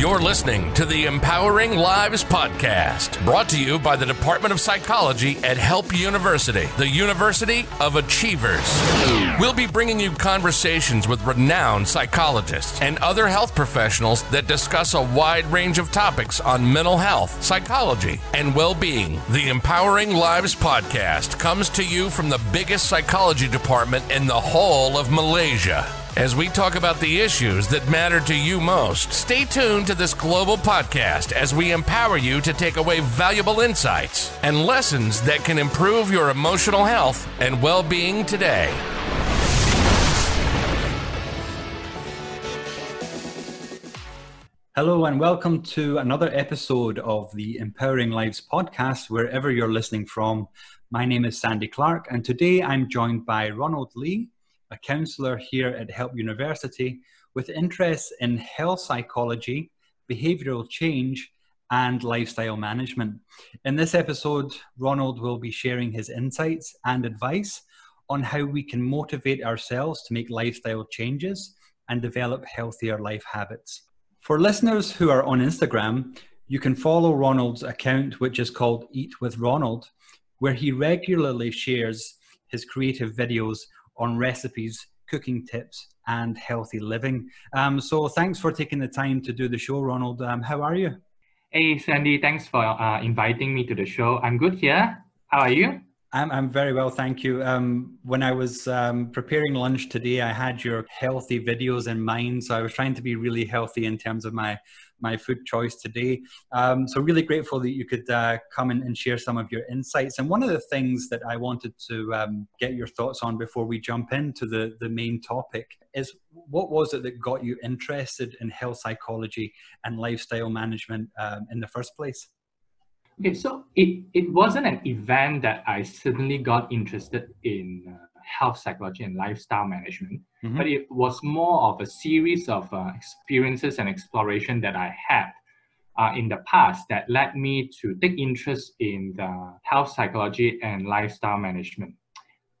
You're listening to the Empowering Lives podcast, brought to you by the Department of Psychology at Help University, the University of Achievers. We'll be bringing you conversations with renowned psychologists and other health professionals that discuss a wide range of topics on mental health, psychology, and well being. The Empowering Lives podcast comes to you from the biggest psychology department in the whole of Malaysia. As we talk about the issues that matter to you most, stay tuned to this global podcast as we empower you to take away valuable insights and lessons that can improve your emotional health and well being today. Hello, and welcome to another episode of the Empowering Lives podcast, wherever you're listening from. My name is Sandy Clarke, and today I'm joined by Ronald Lee a counsellor here at Help University with interests in health psychology, behavioural change, and lifestyle management. In this episode, Ronald will be sharing his insights and advice on how we can motivate ourselves to make lifestyle changes and develop healthier life habits. For listeners who are on Instagram, you can follow Ronald's account, which is called Eat with Ronald, where he regularly shares his creative videos on recipes, cooking tips, and healthy living. Um, so thanks for taking the time to do the show, Ronald. Um, how are you? Hey, Sandy, thanks for uh, inviting me to the show. I'm good here. How are you? I'm, I'm very well, thank you. Um, when I was um, preparing lunch today, I had your healthy videos in mind. So I was trying to be really healthy in terms of my my food choice today. Um, so really grateful that you could uh, come in and share some of your insights. And one of the things that I wanted to um, get your thoughts on before we jump into the, the main topic is what was it that got you interested in health psychology and lifestyle management um, in the first place? Okay, so it, it wasn't an event that I suddenly got interested in uh, health psychology and lifestyle management, mm-hmm. but it was more of a series of uh, experiences and exploration that I had uh, in the past that led me to take interest in the health psychology and lifestyle management.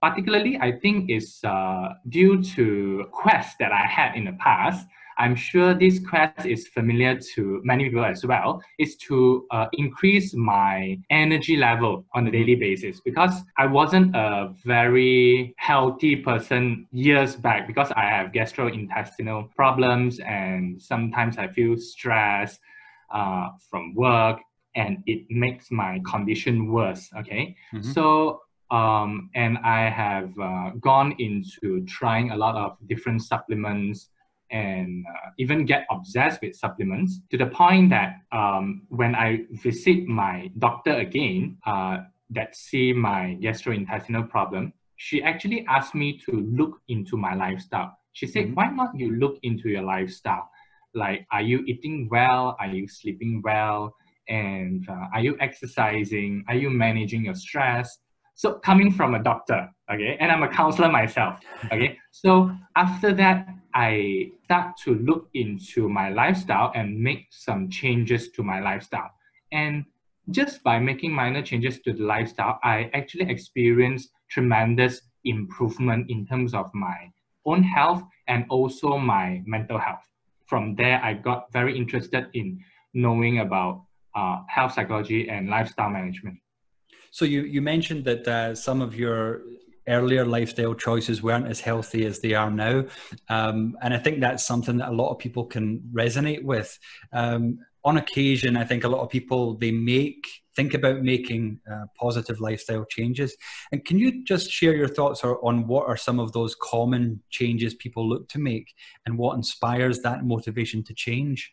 Particularly, I think it's uh, due to quests that I had in the past I'm sure this quest is familiar to many people as well, is to uh, increase my energy level on a daily basis because I wasn't a very healthy person years back because I have gastrointestinal problems and sometimes I feel stress uh, from work and it makes my condition worse. Okay. Mm-hmm. So um, and I have uh, gone into trying a lot of different supplements and uh, even get obsessed with supplements to the point that um, when I visit my doctor again, uh, that see my gastrointestinal problem, she actually asked me to look into my lifestyle. She said, mm-hmm. why not you look into your lifestyle? Like, are you eating well? Are you sleeping well? And uh, are you exercising? Are you managing your stress? So coming from a doctor, okay, and I'm a counselor myself, okay. So after that, I start to look into my lifestyle and make some changes to my lifestyle. And just by making minor changes to the lifestyle, I actually experienced tremendous improvement in terms of my own health and also my mental health. From there, I got very interested in knowing about uh, health psychology and lifestyle management. So you, you mentioned that uh, some of your earlier lifestyle choices weren't as healthy as they are now. Um, and I think that's something that a lot of people can resonate with. Um, on occasion, I think a lot of people, they make, think about making uh, positive lifestyle changes. And can you just share your thoughts on what are some of those common changes people look to make and what inspires that motivation to change?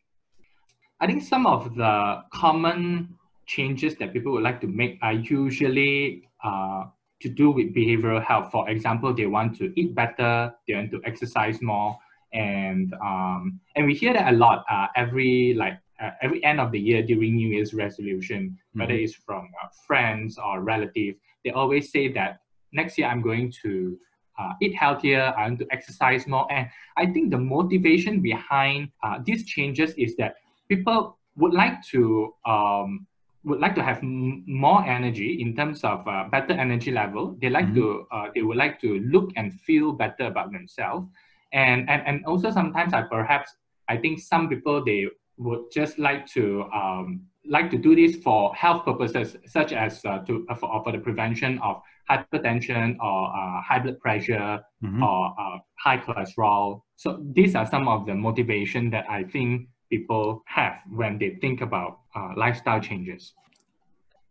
I think some of the common changes that people would like to make are usually uh, to do with behavioral health. For example, they want to eat better, they want to exercise more, and um, and we hear that a lot uh, every like uh, every end of the year during New Year's resolution, mm-hmm. whether it's from uh, friends or relatives. They always say that next year I'm going to uh, eat healthier, I want to exercise more, and I think the motivation behind uh, these changes is that people would like to um, would like to have m- more energy in terms of uh, better energy level. They like mm-hmm. to uh, they would like to look and feel better about themselves, and and and also sometimes I perhaps I think some people they would just like to um, like to do this for health purposes, such as uh, to uh, for, for the prevention of hypertension or uh, high blood pressure mm-hmm. or uh, high cholesterol. So these are some of the motivation that I think people have when they think about uh, lifestyle changes.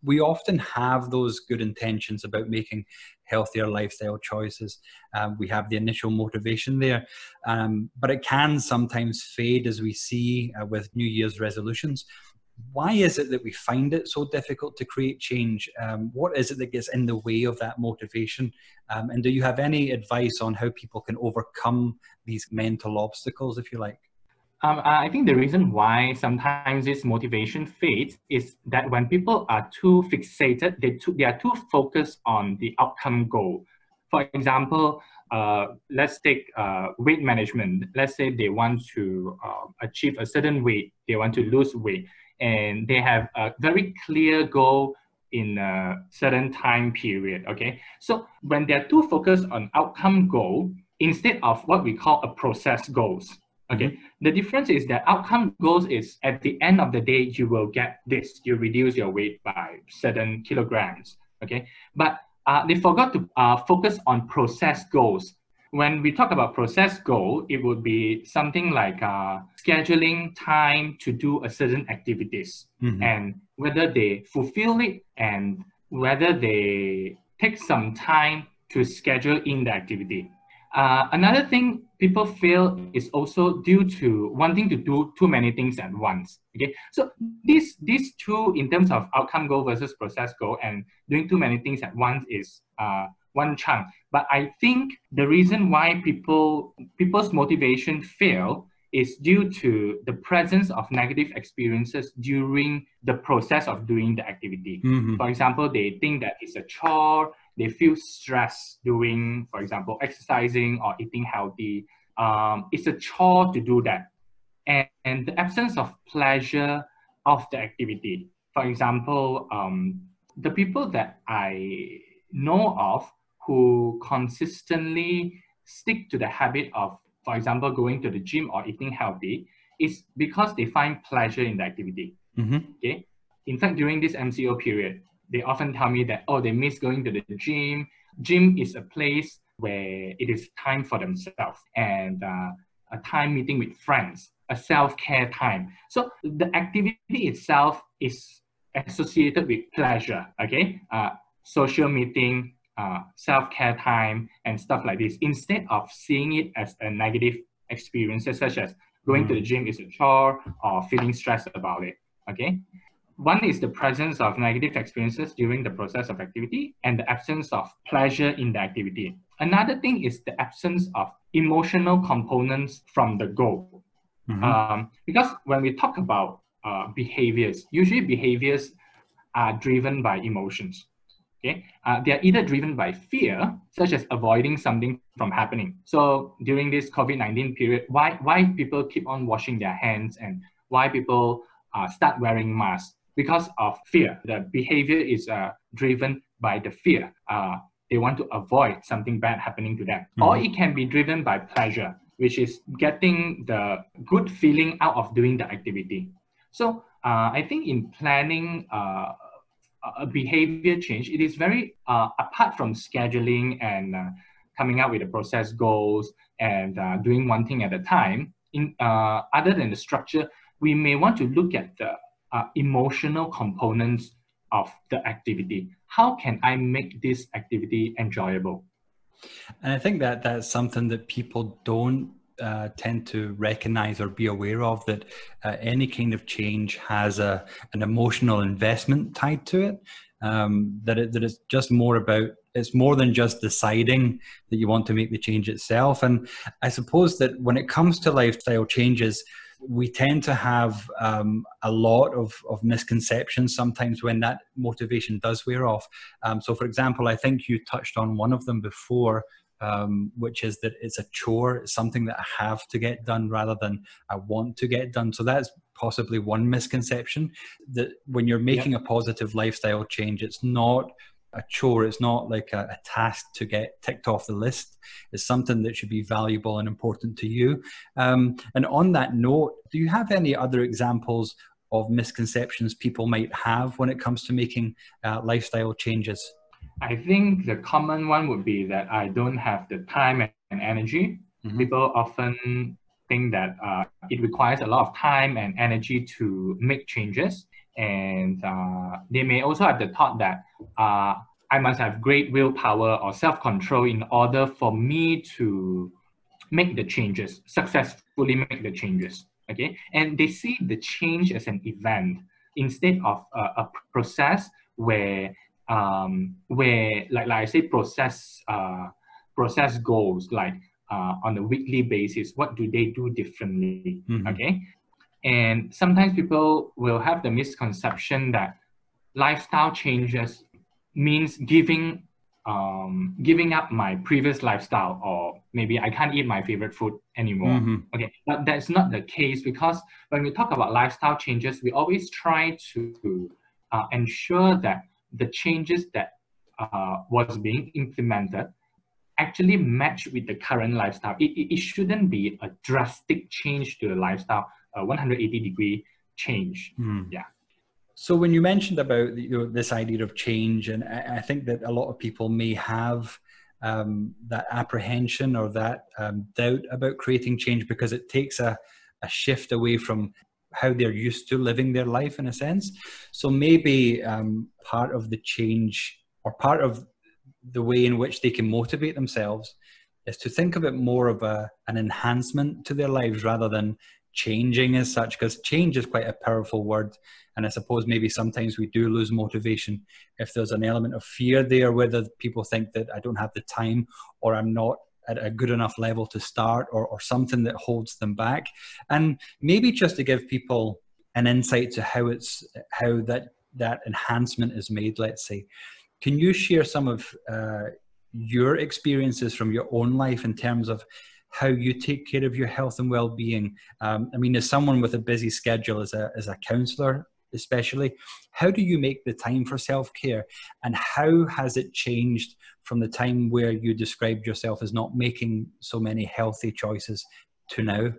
We often have those good intentions about making healthier lifestyle choices. Um, we have the initial motivation there, um, but it can sometimes fade as we see uh, with New Year's resolutions why is it that we find it so difficult to create change? Um, what is it that gets in the way of that motivation? Um, and do you have any advice on how people can overcome these mental obstacles, if you like? Um, I think the reason why sometimes this motivation fades is that when people are too fixated, they, too, they are too focused on the outcome goal. For example, uh, let's take uh, weight management. Let's say they want to uh, achieve a certain weight, they want to lose weight and they have a very clear goal in a certain time period. Okay, so when they're too focused on outcome goal instead of what we call a process goals. Okay, the difference is that outcome goals is at the end of the day you will get this. You reduce your weight by certain kilograms. Okay, but uh, they forgot to uh, focus on process goals when we talk about process goal, it would be something like uh, scheduling time to do a certain activities mm-hmm. and whether they fulfill it and whether they take some time to schedule in the activity. Uh, another thing people feel is also due to wanting to do too many things at once. Okay, so these these two in terms of outcome goal versus process goal and doing too many things at once is uh, one chunk. But I think the reason why people people's motivation fail is due to the presence of negative experiences during the process of doing the activity. Mm-hmm. For example, they think that it's a chore, they feel stress doing, for example, exercising or eating healthy. Um, it's a chore to do that. And, and the absence of pleasure of the activity. For example, um, the people that I know of who consistently stick to the habit of, for example, going to the gym or eating healthy, is because they find pleasure in the activity. Mm-hmm. Okay. In fact, during this MCO period, they often tell me that oh, they miss going to the gym. Gym is a place where it is time for themselves and uh, a time meeting with friends, a self-care time. So the activity itself is associated with pleasure. Okay, uh, social meeting, uh, self-care time and stuff like this instead of seeing it as a negative experience such as going mm. to the mm. gym is a chore or feeling stressed about it okay one is the presence of negative experiences during the process of activity and the absence of pleasure in the activity another thing is the absence of emotional components from the goal mm-hmm. um, because when we talk about uh, behaviors usually behaviors are driven by emotions Okay, uh, they are either driven by fear, such as avoiding something from happening. So during this COVID-19 period, why, why people keep on washing their hands and why people uh, start wearing masks? Because of fear. The behavior is uh, driven by the fear. Uh, they want to avoid something bad happening to them. Mm-hmm. Or it can be driven by pleasure, which is getting the good feeling out of doing the activity. So uh, I think in planning uh, a behavior change, it is very uh, apart from scheduling and uh, coming up with the process goals and uh, doing one thing at a time. In uh, other than the structure, we may want to look at the uh, emotional components of the activity. How can I make this activity enjoyable? And I think that that's something that people don't uh, tend to recognize or be aware of that uh, any kind of change has a an emotional investment tied to it. Um, that it, that it's just more about it's more than just deciding that you want to make the change itself. And I suppose that when it comes to lifestyle changes, we tend to have um, a lot of, of misconceptions sometimes when that motivation does wear off. Um, so, for example, I think you touched on one of them before, um, which is that it's a chore, it's something that I have to get done rather than I want to get done. So that's possibly one misconception that when you're making yep. a positive lifestyle change, it's not a chore. It's not like a, a, task to get ticked off the list. It's something that should be valuable and important to you. Um, and on that note, do you have any other examples of misconceptions people might have when it comes to making uh, lifestyle changes? I think the common one would be that I don't have the time and energy. Mm-hmm. People often think that uh, it requires a lot of time and energy to make changes. And uh, they may also have the thought that uh, I must have great willpower or self control in order for me to make the changes, successfully make the changes. Okay. And they see the change as an event instead of a, a process where um, where like, like I say process uh, process goals like uh, on a weekly basis what do they do differently mm-hmm. okay and sometimes people will have the misconception that lifestyle changes means giving um, giving up my previous lifestyle or maybe I can't eat my favorite food anymore. Mm-hmm. Okay, but that's not the case because when we talk about lifestyle changes, we always try to uh, ensure that the changes that uh, was being implemented actually match with the current lifestyle. It, it, it shouldn't be a drastic change to the lifestyle, a 180 degree change. Mm. Yeah. So when you mentioned about you know, this idea of change, and I, I, think that a lot of people may have um, that apprehension or that um, doubt about creating change because it takes a, a shift away from how they're used to living their life in a sense. So maybe um, part of the change or part of the way in which they can motivate themselves is to think of it more of a, an enhancement to their lives rather than changing as such because change is quite a powerful word. And i suppose maybe sometimes we do lose motivation if there's an element of fear there whether people think that i don't have the time or i'm not at a good enough level to start or, or something that holds them back. And maybe just to give people an insight to how it's how that that enhancement is made let's say. Can you share some of uh, your experiences from your own life in terms of how you take care of your health and well-being. Um, i mean as someone with a busy schedule as a, as a counselor especially how do you make the time for self-care? And how has it changed from the time where you described yourself as not making so many healthy choices to now?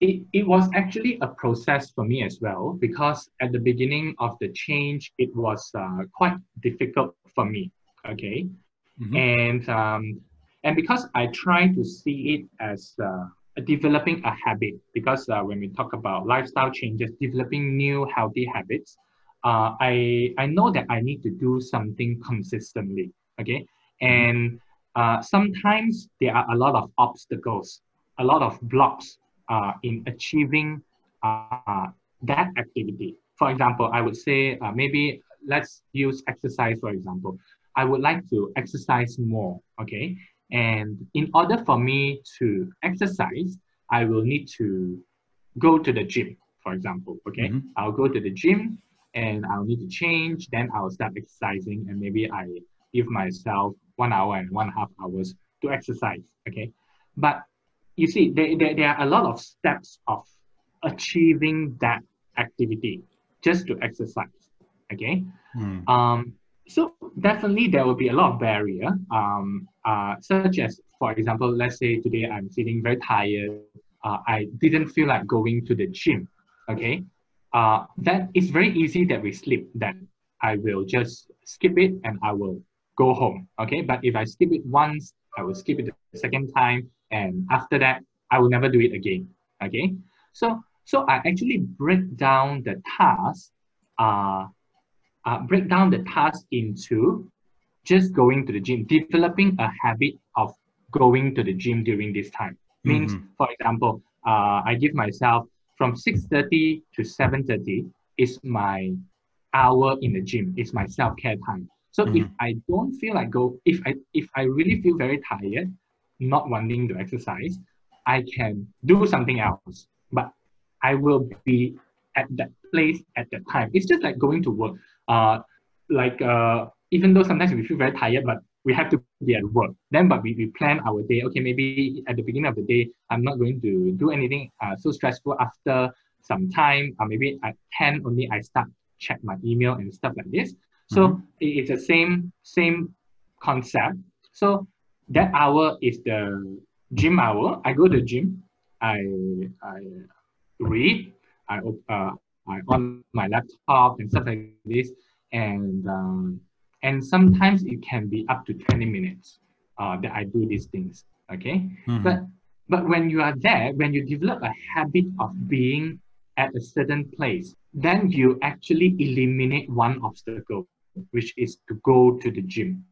It, it was actually a process for me as well because at the beginning of the change it was uh, quite difficult for me okay? Mm-hmm. and um, and because i try to see it as uh, developing a habit because uh, when we talk about lifestyle changes developing new healthy habits uh, I, I know that i need to do something consistently okay and uh, sometimes there are a lot of obstacles a lot of blocks uh, in achieving uh, that activity. For example, I would say maybe let's use exercise for example. I would like to exercise more, okay? And in order for me to exercise, I will need to go to the gym, for example, okay? Mm-hmm. I'll go to the gym and I'll need to change, then I'll start exercising and maybe I give myself one hour and one half hours to exercise, okay? But you see, there, there, there are a lot of steps of achieving that activity just to exercise. Okay. Mm. Um, so definitely there will be a lot of barrier, um, uh, such as, for example, let's say today I'm feeling very tired. Uh, I didn't feel like going to the gym. Okay. Uh, that is very easy that we sleep. That I will just skip it and I will go home. Okay. But if I skip it once, I will skip it the second time, and after that i will never do it again okay so so i actually break down the task uh, uh break down the task into just going to the gym developing a habit of going to the gym during this time means mm-hmm. for example uh, i give myself from 6.30 to 7.30 is my hour in the gym it's my self-care time so mm-hmm. if i don't feel like go if i if i really feel very tired not wanting to exercise, I can do something else, but I will be at that place at that time. It's just like going to work. Uh, like uh, even though sometimes we feel very tired, but we have to be at work. Then, but we, we plan our day. Okay, maybe at the beginning of the day, I'm not going to do anything uh, so stressful. After some time, or uh, maybe at 10 only, I start check my email and stuff like this. So mm-hmm. it's the same same concept. So that hour is the gym hour. I go to the gym. I I read. I uh, I on my laptop and stuff like this, and um, and sometimes it can be up to twenty minutes uh, that I do these things. Okay, mm-hmm. but but when you are there, when you develop a habit of being at a certain place, then you actually eliminate one obstacle, which is to go to the gym.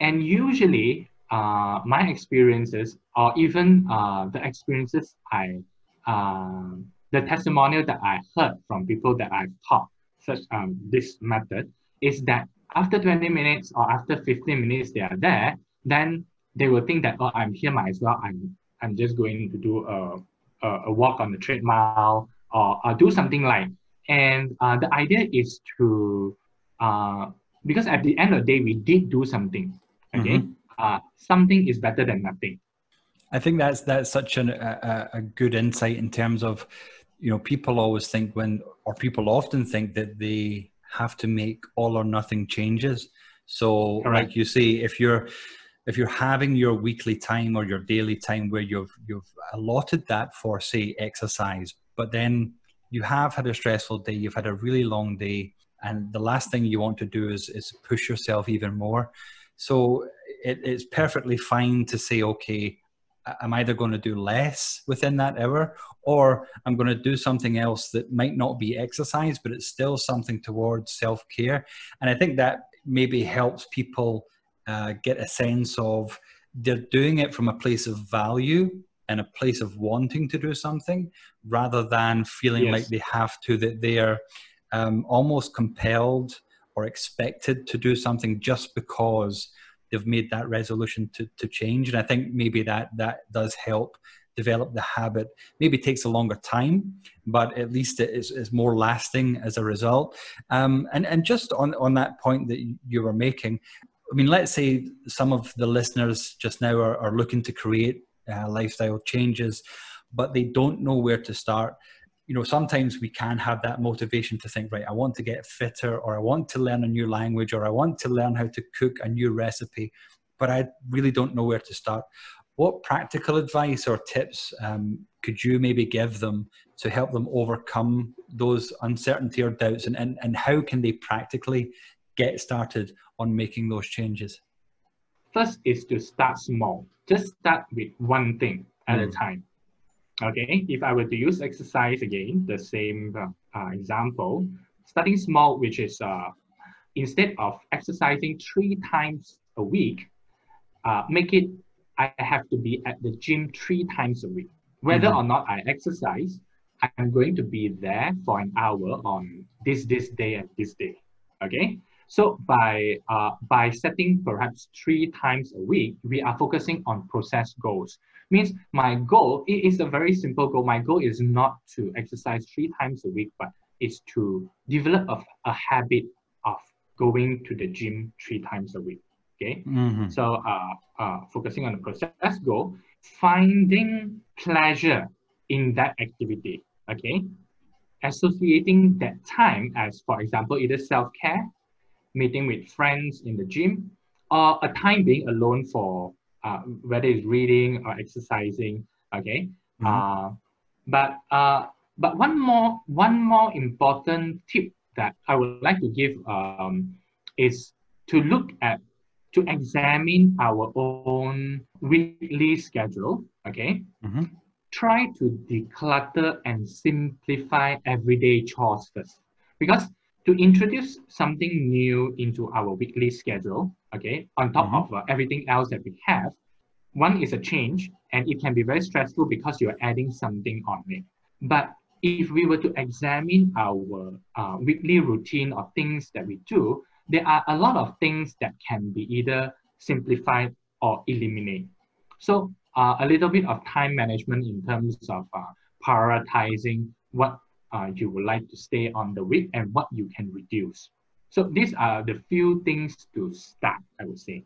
And usually, uh, my experiences, or even uh, the experiences I, uh, the testimonial that I heard from people that I've taught such um, this method, is that after 20 minutes or after 15 minutes they are there, then they will think that, oh, I'm here, might as well. I'm, I'm just going to do a, a, a walk on the treadmill or, or do something like. And uh, the idea is to, uh, because at the end of the day, we did do something. Okay, mm-hmm. uh, something is better than nothing. I think that's that's such an, a, a good insight in terms of, you know, people always think when, or people often think that they have to make all or nothing changes. So, Correct. like you say, if you're if you're having your weekly time or your daily time where you've you've allotted that for say exercise, but then you have had a stressful day, you've had a really long day, and the last thing you want to do is is push yourself even more. So it, it's perfectly fine to say, okay, I'm either going to do less within that hour or I'm going to do something else that might not be exercise, but it's still something towards self care. And I think that maybe helps people uh, get a sense of they're doing it from a place of value and a place of wanting to do something rather than feeling yes. like they have to, that they're um, almost compelled or expected to do something just because they've made that resolution to, to change. And I think maybe that that does help develop the habit. Maybe takes a longer time, but at least it is, is more lasting as a result. Um, and, and just on, on that point that you were making, I mean, let's say some of the listeners just now are, are looking to create uh, lifestyle changes, but they don't know where to start. You know, sometimes we can have that motivation to think, right, I want to get fitter, or I want to learn a new language, or I want to learn how to cook a new recipe, but I really don't know where to start. What practical advice or tips um, could you maybe give them to help them overcome those uncertainty or doubts, and, and, and how can they practically get started on making those changes? First is to start small. Just start with one thing at mm. a hmm. time. Okay, if I were to use exercise again, the same uh, uh, example, starting small, which is uh, instead of exercising three times a week, uh, make it I have to be at the gym three times a week. Whether mm-hmm. or not I exercise, I'm going to be there for an hour on this this day and this day. Okay, so by, uh, by setting perhaps three times a week, we are focusing on process goals. Means my goal it is a very simple goal. My goal is not to exercise three times a week, but is to develop a, a habit of going to the gym three times a week. Okay, mm-hmm. so uh, uh, focusing on the process goal, finding pleasure in that activity. Okay, associating that time as, for example, either self care meeting with friends in the gym, or a time being alone for uh, whether it's reading or exercising. Okay, mm-hmm. uh, but uh, but one more one more important tip that I would like to give um, is to look at to examine our own weekly schedule. Okay. Mm-hmm. Try to declutter and simplify everyday chores first. Because to introduce something new into our weekly schedule, okay, on top mm-hmm. of uh, everything else that we have, one is a change and it can be very stressful because you're adding something on it. But if we were to examine our uh, weekly routine or things that we do, there are a lot of things that can be either simplified or eliminated. So uh, a little bit of time management in terms of uh, prioritizing what uh, you would like to stay on the week and what you can reduce. So these are the few things to start, I would say.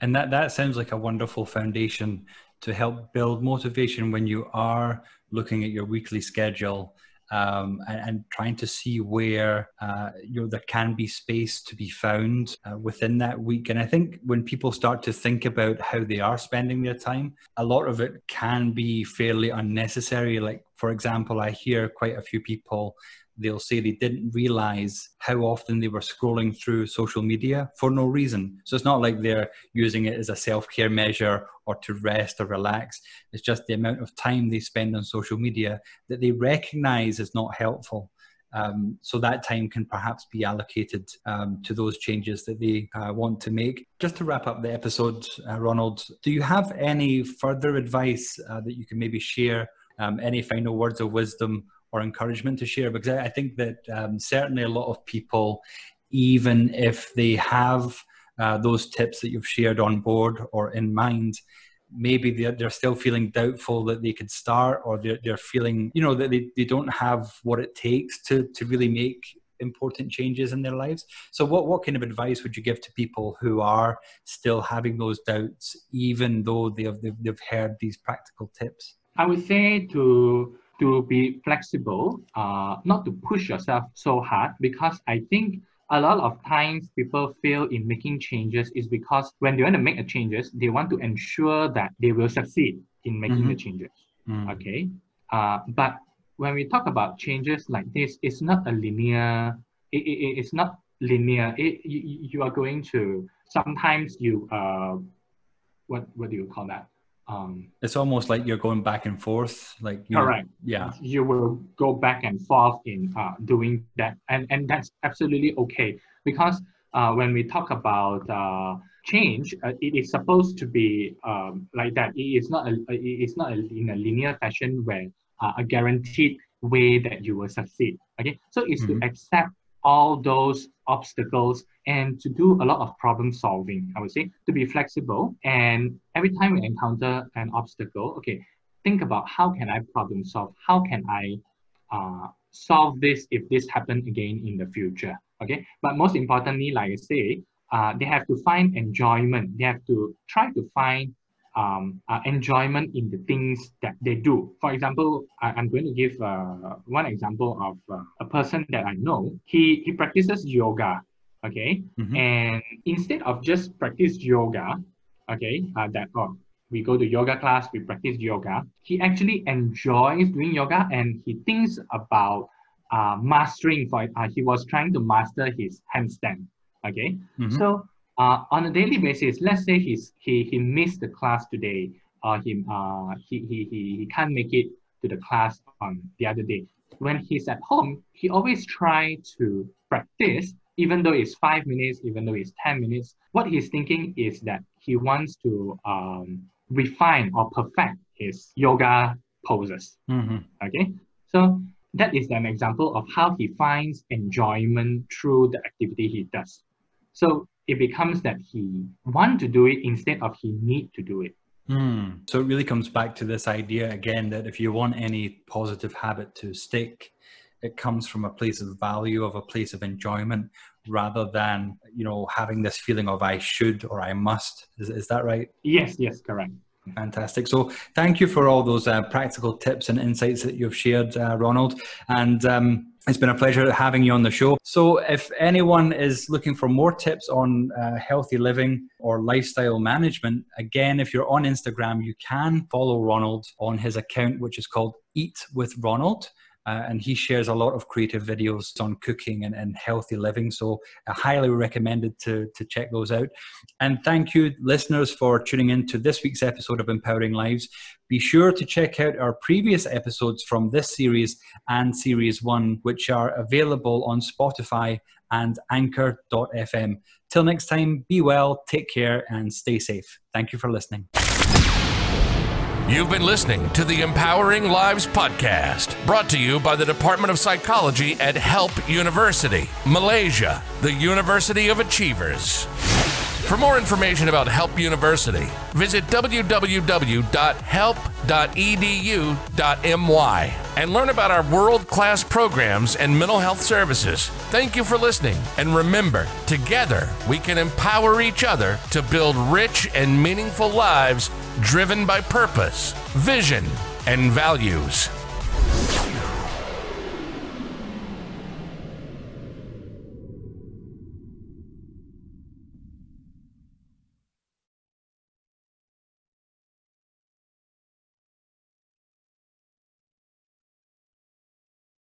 And that, that sounds like a wonderful foundation to help build motivation when you are looking at your weekly schedule um, and, and, trying to see where uh, you know there can be space to be found uh, within that week. And I think when people start to think about how they are spending their time, a lot of it can be fairly unnecessary. Like for example, I hear quite a few people they'll say they didn't realize how often they were scrolling through social media for no reason. So it's not like they're using it as a self care measure or to rest or relax. It's just the amount of time they spend on social media that they recognize is not helpful. Um, so that time can perhaps be allocated um, to those changes that they uh, want to make. Just to wrap up the episode, uh, Ronald, do you have any further advice uh, that you can maybe share? Um, any final words of wisdom or encouragement to share because I, think that um, certainly a lot of people, even if they have uh, those tips that you've shared on board or in mind, maybe they're, they're still feeling doubtful that they could start or they're, they're feeling, you know, that they, they don't have what it takes to, to really make important changes in their lives. So, what, what kind of advice would you give to people who are still having those doubts, even though they have, they've, they've heard these practical tips? I would say to to be flexible, uh, not to push yourself so hard because I think a lot of times people fail in making changes is because when they want to make a changes, they want to ensure that they will succeed in making mm-hmm. the changes. Mm. Okay. Uh, but when we talk about changes like this, it's not a linear, it, it, it's not linear. It, you, you are going to, sometimes you, uh, what, what do you call that? Um, it's almost like you're going back and forth, like correct. Know, yeah, you will go back and forth in uh, doing that, and and that's absolutely okay because uh, when we talk about uh, change, uh, it is supposed to be um, like that. It is not a, it is not a, in a linear fashion where uh, a guaranteed way that you will succeed. Okay, so it's mm-hmm. to accept all those obstacles and to do a lot of problem solving, I would say, to be flexible. And every time we encounter an obstacle, okay, think about how can I problem solve? How can I uh, solve this if this happens again in the future? Okay, but most importantly, like I say, uh, they have to find enjoyment. They have to try to find um, uh, enjoyment in the things that they do. For example, I, am going to give uh, one example of uh, a person that I know. He he practices yoga, okay, mm-hmm. and instead of just practice yoga, okay, uh, that oh, we go to yoga class, we practice yoga. He actually enjoys doing yoga, and he thinks about uh, mastering. For uh, he was trying to master his handstand, okay. Mm-hmm. So uh, on a daily basis, let's say he's, he, he missed the class today, or he, uh, he, he, he, he can't make it to the class on the other day. When he's at home, he always try to practice, even though it's five minutes, even though it's 10 minutes. What he's thinking is that he wants to um, refine or perfect his yoga poses. Mm-hmm. Okay, so that is an example of how he finds enjoyment through the activity he does. So it becomes that he want to do it instead of he need to do it. Mm. So it really comes back to this idea again that if you want any positive habit to stick, it comes from a place of value, of a place of enjoyment, rather than you know having this feeling of I should or I must. Is, is that right? Yes, yes, correct. Fantastic. So, thank you for all those uh, practical tips and insights that you've shared, uh, Ronald. And um, it's been a pleasure having you on the show. So, if anyone is looking for more tips on uh, healthy living or lifestyle management, again, if you're on Instagram, you can follow Ronald on his account, which is called Eat with Ronald. Uh, and he shares a lot of creative videos on cooking and, and healthy living. So I highly recommended to, to check those out. And thank you, listeners, for tuning in to this week's episode of Empowering Lives. Be sure to check out our previous episodes from this series and series one, which are available on Spotify and anchor.fm. Till next time, be well, take care, and stay safe. Thank you for listening. You've been listening to the Empowering Lives podcast, brought to you by the Department of Psychology at Help University, Malaysia, the University of Achievers. For more information about Help University, visit www.help.edu.my and learn about our world class programs and mental health services. Thank you for listening, and remember, together we can empower each other to build rich and meaningful lives driven by purpose, vision, and values.